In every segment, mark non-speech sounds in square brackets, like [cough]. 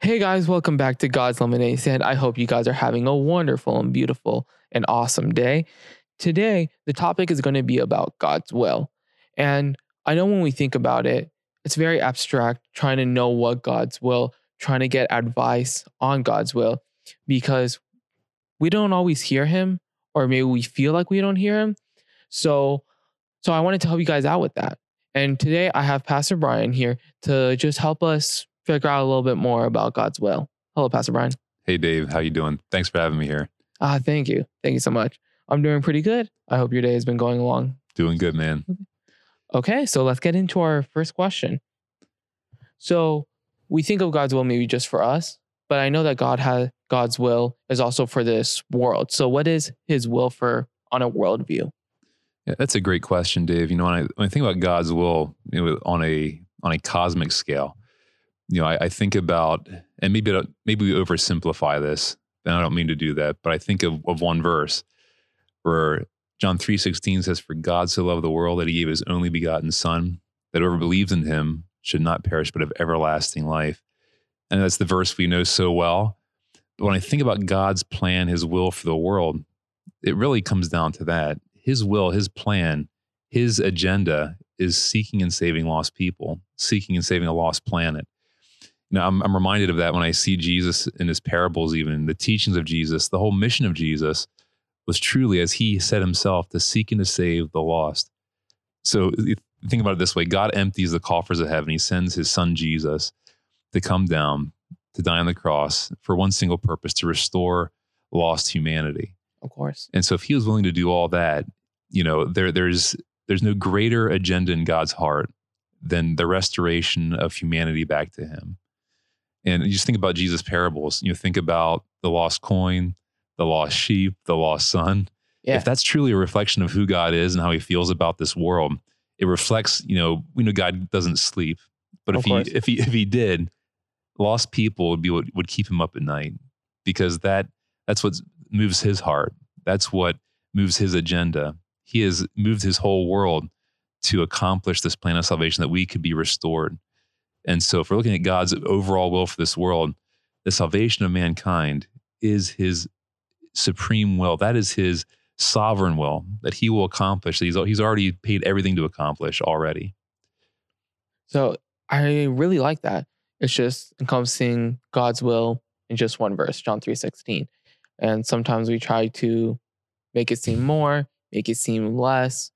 Hey guys, welcome back to God's Lemonade Stand. I hope you guys are having a wonderful and beautiful and awesome day. Today, the topic is going to be about God's will. And I know when we think about it, it's very abstract, trying to know what God's will, trying to get advice on God's will, because we don't always hear Him, or maybe we feel like we don't hear Him. So, so I wanted to help you guys out with that. And today I have Pastor Brian here to just help us figure out a little bit more about God's will. Hello, Pastor Brian. Hey Dave, how you doing? Thanks for having me here. Ah, thank you. Thank you so much. I'm doing pretty good. I hope your day has been going along. Doing good, man. Okay, so let's get into our first question. So we think of God's will maybe just for us, but I know that God has God's will is also for this world. So what is his will for on a worldview? Yeah, that's a great question, Dave. You know, when I, when I think about God's will you know, on a on a cosmic scale, you know, I, I think about, and maybe maybe we oversimplify this, and I don't mean to do that, but I think of, of one verse where John three sixteen says, "For God so loved the world that He gave His only begotten Son, that whoever believes in Him should not perish but have everlasting life." And that's the verse we know so well. But when I think about God's plan, His will for the world, it really comes down to that his will, his plan, his agenda is seeking and saving lost people, seeking and saving a lost planet. Now, I'm, I'm reminded of that when I see Jesus in his parables, even the teachings of Jesus, the whole mission of Jesus was truly, as he said himself, to seek and to save the lost. So think about it this way God empties the coffers of heaven. He sends his son Jesus to come down, to die on the cross for one single purpose to restore lost humanity. Of course. And so if he was willing to do all that, you know, there there's there's no greater agenda in God's heart than the restoration of humanity back to him. And you just think about Jesus' parables. You know, think about the lost coin, the lost sheep, the lost son. Yeah. If that's truly a reflection of who God is and how he feels about this world, it reflects, you know, we know God doesn't sleep. But if he if he if he did, lost people would be what would keep him up at night because that that's what moves his heart. That's what moves his agenda. He has moved his whole world to accomplish this plan of salvation that we could be restored. And so, if we're looking at God's overall will for this world, the salvation of mankind is his supreme will. That is his sovereign will that he will accomplish. He's, he's already paid everything to accomplish already. So, I really like that. It's just encompassing God's will in just one verse, John 3 16. And sometimes we try to make it seem more, make it seem less.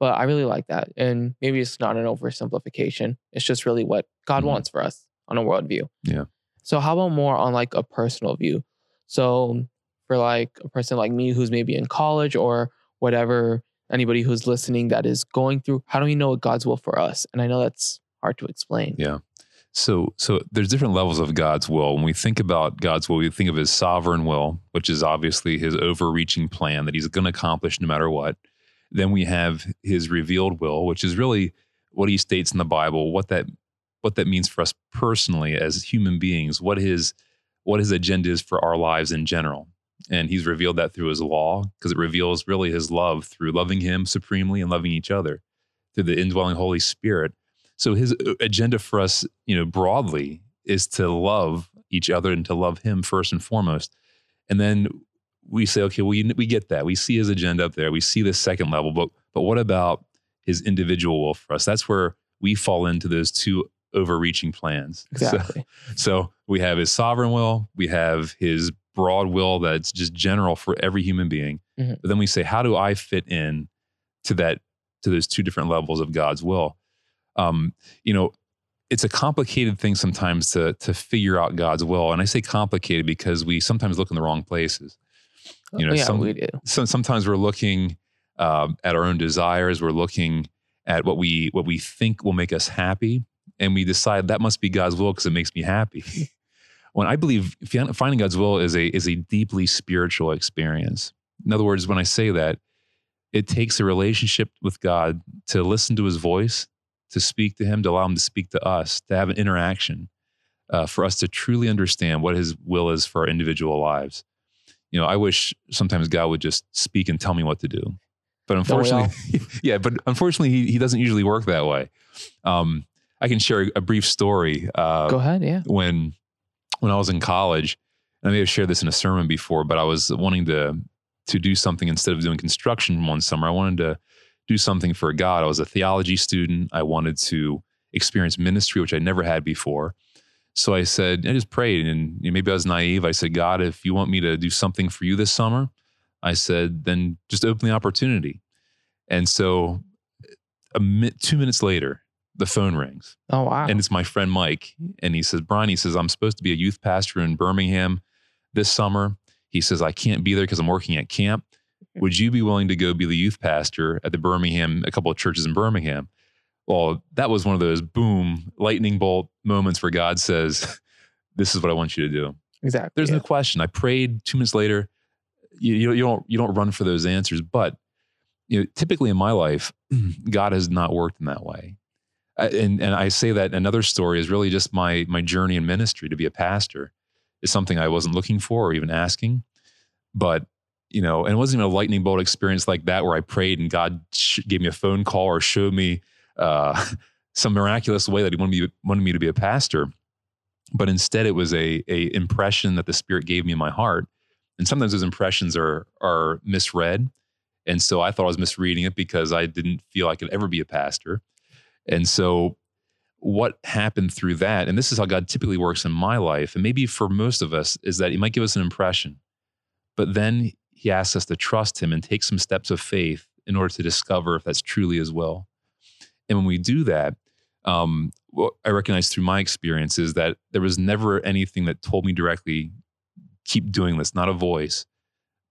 But I really like that. And maybe it's not an oversimplification. It's just really what God mm-hmm. wants for us on a worldview. Yeah. So how about more on like a personal view? So for like a person like me who's maybe in college or whatever, anybody who's listening that is going through, how do we know what God's will for us? And I know that's hard to explain. Yeah. So, so there's different levels of God's will. When we think about God's will, we think of His sovereign will, which is obviously His overreaching plan that He's going to accomplish no matter what. Then we have His revealed will, which is really what He states in the Bible, what that what that means for us personally as human beings, what His what His agenda is for our lives in general. And He's revealed that through His law, because it reveals really His love through loving Him supremely and loving each other through the indwelling Holy Spirit so his uh, agenda for us, you know, broadly is to love each other and to love him first and foremost. And then we say, okay, we we get that. We see his agenda up there. We see the second level, but but what about his individual will for us? That's where we fall into those two overreaching plans. [laughs] Exactly. So, so we have his sovereign will, we have his broad will that's just general for every human being. Mm-hmm. But then we say, how do I fit in to that to those two different levels of God's will? um, you know, it's a complicated thing sometimes to to figure out God's will. And I say complicated because we sometimes look in the wrong places. You know, yeah, some, we do. So sometimes we're looking uh, at our own desires. We're looking at what we what we think will make us happy, and we decide that must be God's will because it makes me happy. [laughs] when I believe finding God's will is a is a deeply spiritual experience. In other words, when I say that, it takes a relationship with God to listen to His voice, to speak to him, to allow him to speak to us, to have an interaction, uh, for us to truly understand what his will is for our individual lives. You know, I wish sometimes God would just speak and tell me what to do. But unfortunately, [laughs] yeah, but unfortunately, he, he doesn't usually work that way. Um, I can share a brief story. Uh, Go ahead. Yeah. When when I was in college, and I may have shared this in a sermon before, but I was wanting to to do something instead of doing construction one summer. I wanted to do something for God. I was a theology student. I wanted to experience ministry, which I never had before. So I said, I just prayed, and maybe I was naive. I said, God, if you want me to do something for you this summer, I said, then just open the opportunity. And so, a mi- two minutes later, the phone rings. Oh wow! And it's my friend Mike, and he says, Brian, he says, I'm supposed to be a youth pastor in Birmingham this summer. He says, I can't be there because I'm working at camp. Would you be willing to go be the youth pastor at the Birmingham, a couple of churches in Birmingham? Well, that was one of those boom, lightning bolt moments where God says, This is what I want you to do. Exactly. There's yeah. no question. I prayed two minutes later. You, you, you don't you don't run for those answers, but you know, typically in my life, [clears throat] God has not worked in that way. And and I say that another story is really just my my journey in ministry to be a pastor is something I wasn't looking for or even asking, but you know, and it wasn't even a lightning bolt experience like that where I prayed and God sh- gave me a phone call or showed me uh, [laughs] some miraculous way that He wanted me wanted me to be a pastor. But instead, it was a a impression that the Spirit gave me in my heart, and sometimes those impressions are are misread, and so I thought I was misreading it because I didn't feel I could ever be a pastor, and so what happened through that, and this is how God typically works in my life, and maybe for most of us, is that He might give us an impression, but then He asks us to trust Him and take some steps of faith in order to discover if that's truly His will. And when we do that, um, what I recognize through my experience is that there was never anything that told me directly, keep doing this, not a voice.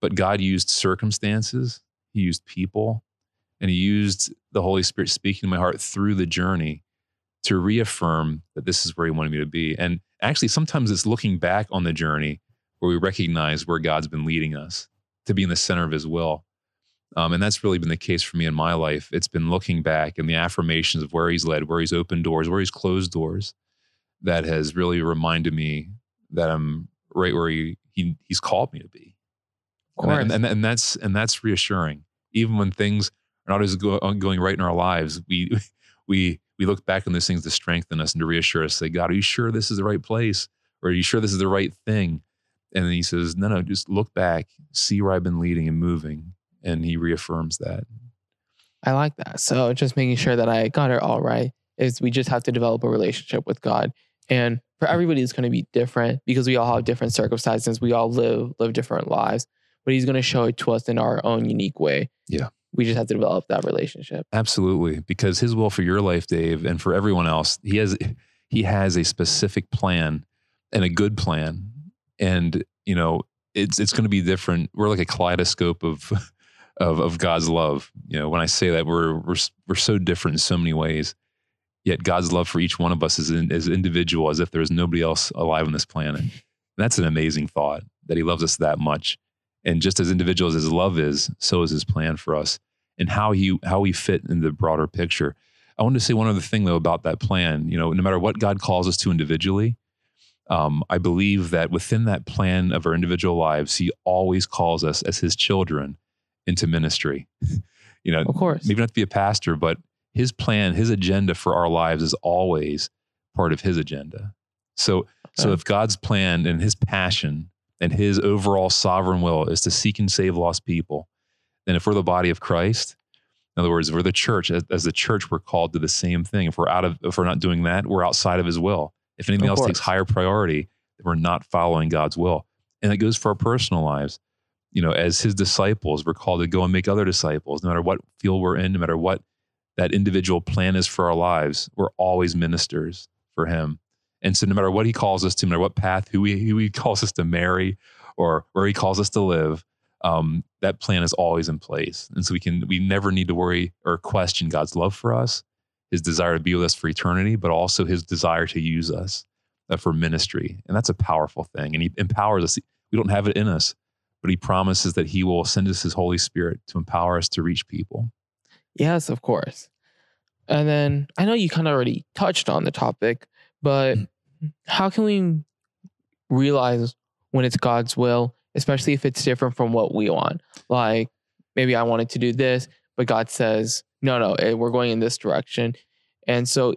But God used circumstances, He used people, and He used the Holy Spirit speaking to my heart through the journey to reaffirm that this is where He wanted me to be. And actually, sometimes it's looking back on the journey where we recognize where God's been leading us to be in the center of His will. Um, and that's really been the case for me in my life. It's been looking back and the affirmations of where he's led, where he's opened doors, where he's closed doors, that has really reminded me that I'm right where he, he he's called me to be. And, and, and, that's and that's reassuring. Even when things are not always go, going right in our lives, we [laughs] we we look back on those things to strengthen us and to reassure us. Say, God, are you sure this is the right place, or are you sure this is the right thing? And then he says, No, no, just look back, see where I've been leading and moving, and he reaffirms that. I like that. So just making sure that I got it all right is we just have to develop a relationship with God. And for mm. everybody it's going to be different because we all have different circumstances. We all live live different lives, but he's going to show it to us in our own unique way. Yeah. We just have to develop that relationship. Absolutely, because his will for your life, Dave, and for everyone else, he has he has a specific plan and a good plan. And, you know, it's it's going to be different. We're like a kaleidoscope of [laughs] of of God's love. You know, when I say that, we're we're we're so different in so many ways. Yet God's love for each one of us is in, individual, as if there is nobody else alive on this planet. And that's an amazing thought that He loves us that much. And just as individual as His love is, so is His plan for us, and how He how we fit in the broader picture. I wanted to say one other thing though about that plan. You know, no matter what God calls us to individually, um, I believe that within that plan of our individual lives, He always calls us as His children into ministry. [laughs] you know, of course, maybe not to be a pastor, but his plan, his agenda for our lives is always part of his agenda. So, okay. so if God's plan and his passion and his overall sovereign will is to seek and save lost people, then if we're the body of Christ, in other words, if we're the church, as, as the church, we're called to the same thing. If we're out of, if we're not doing that, we're outside of his will. If anything of else course. takes higher priority, we're not following God's will. And it goes for our personal lives you know, as his disciples, we're called to go and make other disciples, no matter what field we're in, no matter what that individual plan is for our lives, we're always ministers for him. And so no matter what he calls us to, no matter what path, who he, who he [laughs] calls us to marry or where he calls us to live, um, that plan is always in place. And so we can, we never need to worry or question God's love for us, his desire to be with us for eternity, but also his desire to use us uh, for ministry. And that's a powerful thing. And he empowers us. We don't have it in us, but he promises that he will send us his Holy Spirit to empower us to reach people. Yes, of course. And then I know you kind of already touched on the topic, but mm-hmm. how can we realize when it's God's will, especially if it's different from what we want? Like maybe I wanted to do this, but God says, no, no, eh, we're going in this direction. And so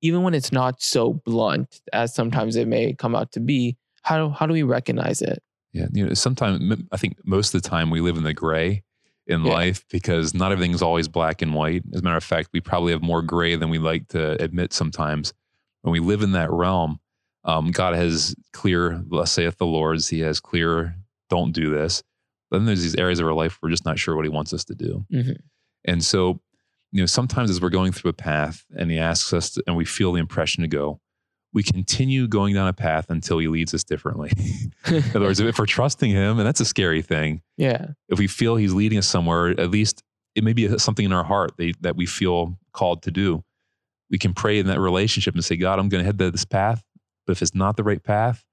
even when it's not so blunt as sometimes it may come out to be, how how do we recognize it? Yeah, you know, sometimes I think most of the time we live in the gray in Yeah. life because not everything's always black and white. As a matter of fact, we probably have more gray than we like to admit sometimes. When we live in that realm, um, God has clear, thus saith the Lord's, He has clear, don't do this. But then there's these areas of our life we're just not sure what He wants us to do. Mhm. And so, you know, sometimes as we're going through a path and He asks us to, and we feel the impression to go, we continue going down a path until He leads us differently. [laughs] In other words, if we're trusting Him, and that's a scary thing, yeah. if we feel he's leading us somewhere, at least it may be something in our heart that, that we feel called to do. We can pray in that relationship and say, God, I'm going to head to this path. But if it's not the right path,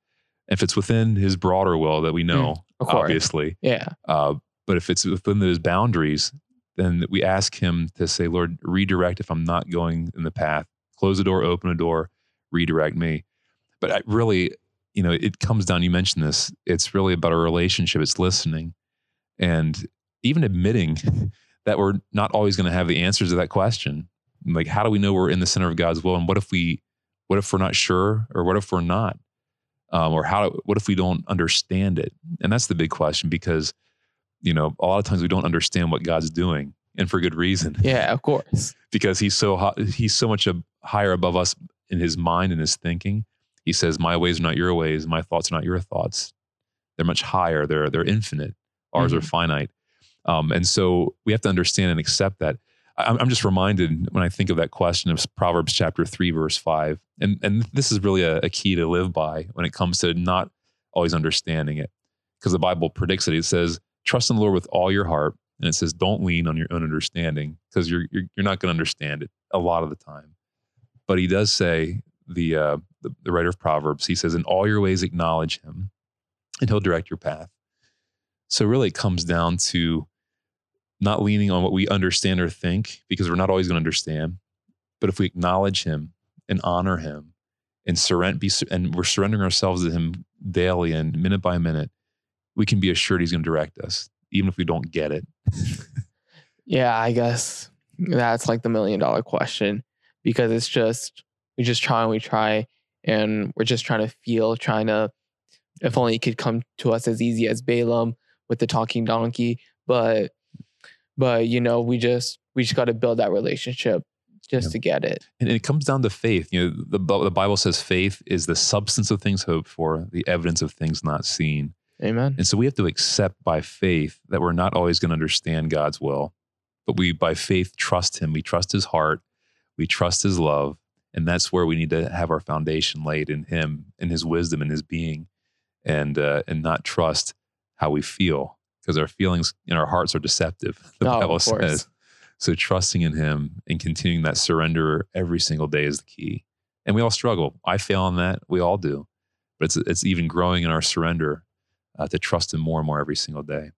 if it's within his broader will that we know, of obviously, Yeah. uh, but if it's within those boundaries, then we ask him to say, Lord, redirect if I'm not going in the path. Close the door, open a door, redirect me. But I really, you know, it comes down, you mentioned this, it's really about a relationship, it's listening and even admitting [laughs] that we're not always going to have the answers to that question. Like, how do we know we're in the center of God's will? And what if we, what if we're not sure, or what if we're not? Um, or how, what if we don't understand it? And that's the big question because, you know, a lot of times we don't understand what God's doing and for good reason Yeah, of course. [laughs] because he's so hi- he's so much a, higher above us in his mind and his thinking. He says, "My ways are not your ways, my thoughts are not your thoughts. They're much higher. They're they're infinite. Ours are finite." Um, and so we have to understand and accept that. I'm, I'm just reminded when I think of that question of Proverbs chapter three, verse five, and and this is really a, a key to live by when it comes to not always understanding it, because the Bible predicts it. It says, "Trust in the Lord with all your heart." And it says, "Don't lean on your own understanding, because you're, you're you're not going to understand it a lot of the time." But he does say the, uh, the the writer of Proverbs. He says, "In all your ways acknowledge Him, and He'll direct your path." So really, it comes down to not leaning on what we understand or think, because we're not always going to understand. But if we acknowledge Him and honor Him, and surrender, and we're surrendering ourselves to Him daily and minute by minute, we can be assured He's going to direct us, even if we don't get it. [laughs] Yeah, I guess that's like the million dollar question because it's just we just try and we try and we're just trying to feel, trying to if only it could come to us as easy as Balaam with the talking donkey, but but you know, we just we just got to build that relationship just Yeah. to get it. And it comes down to faith. You know, the, the Bible says faith is the substance of things hoped for, the evidence of things not seen. Amen. And so we have to accept by faith that we're not always going to understand God's will, but we, by faith, trust Him. We trust His heart. We trust His love. And that's where we need to have our foundation laid in Him, in His wisdom, and His being, and uh, and not trust how we feel because our feelings in our hearts are deceptive. [laughs] The Oh, Bible says. So trusting in Him and continuing that surrender every single day is the key. And we all struggle. I fail on that. We all do. But it's it's even growing in our surrender uh, to trust Him more and more every single day.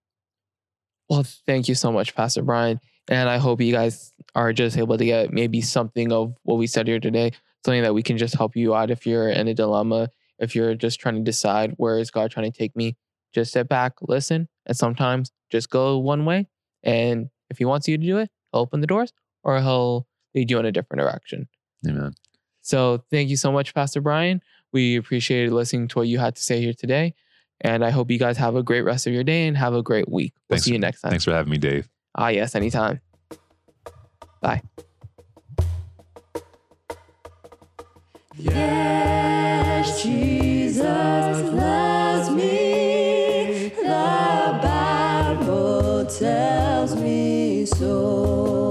Well, thank you so much, Pastor Brian. And I hope you guys are just able to get maybe something of what we said here today, something that we can just help you out if you're in a dilemma, if you're just trying to decide where is God trying to take me. Just sit back, listen, and sometimes just go one way. And if he wants you to do it, he'll open the doors or he'll lead you in a different direction. Amen. So thank you so much, Pastor Brian. We appreciated listening to what you had to say here today. And I hope you guys have a great rest of your day and have a great week. We'll Thanks see you next time. Thanks for having me, Dave. Ah, yes, anytime. Bye. Yes, Jesus loves me. The Bible tells me so.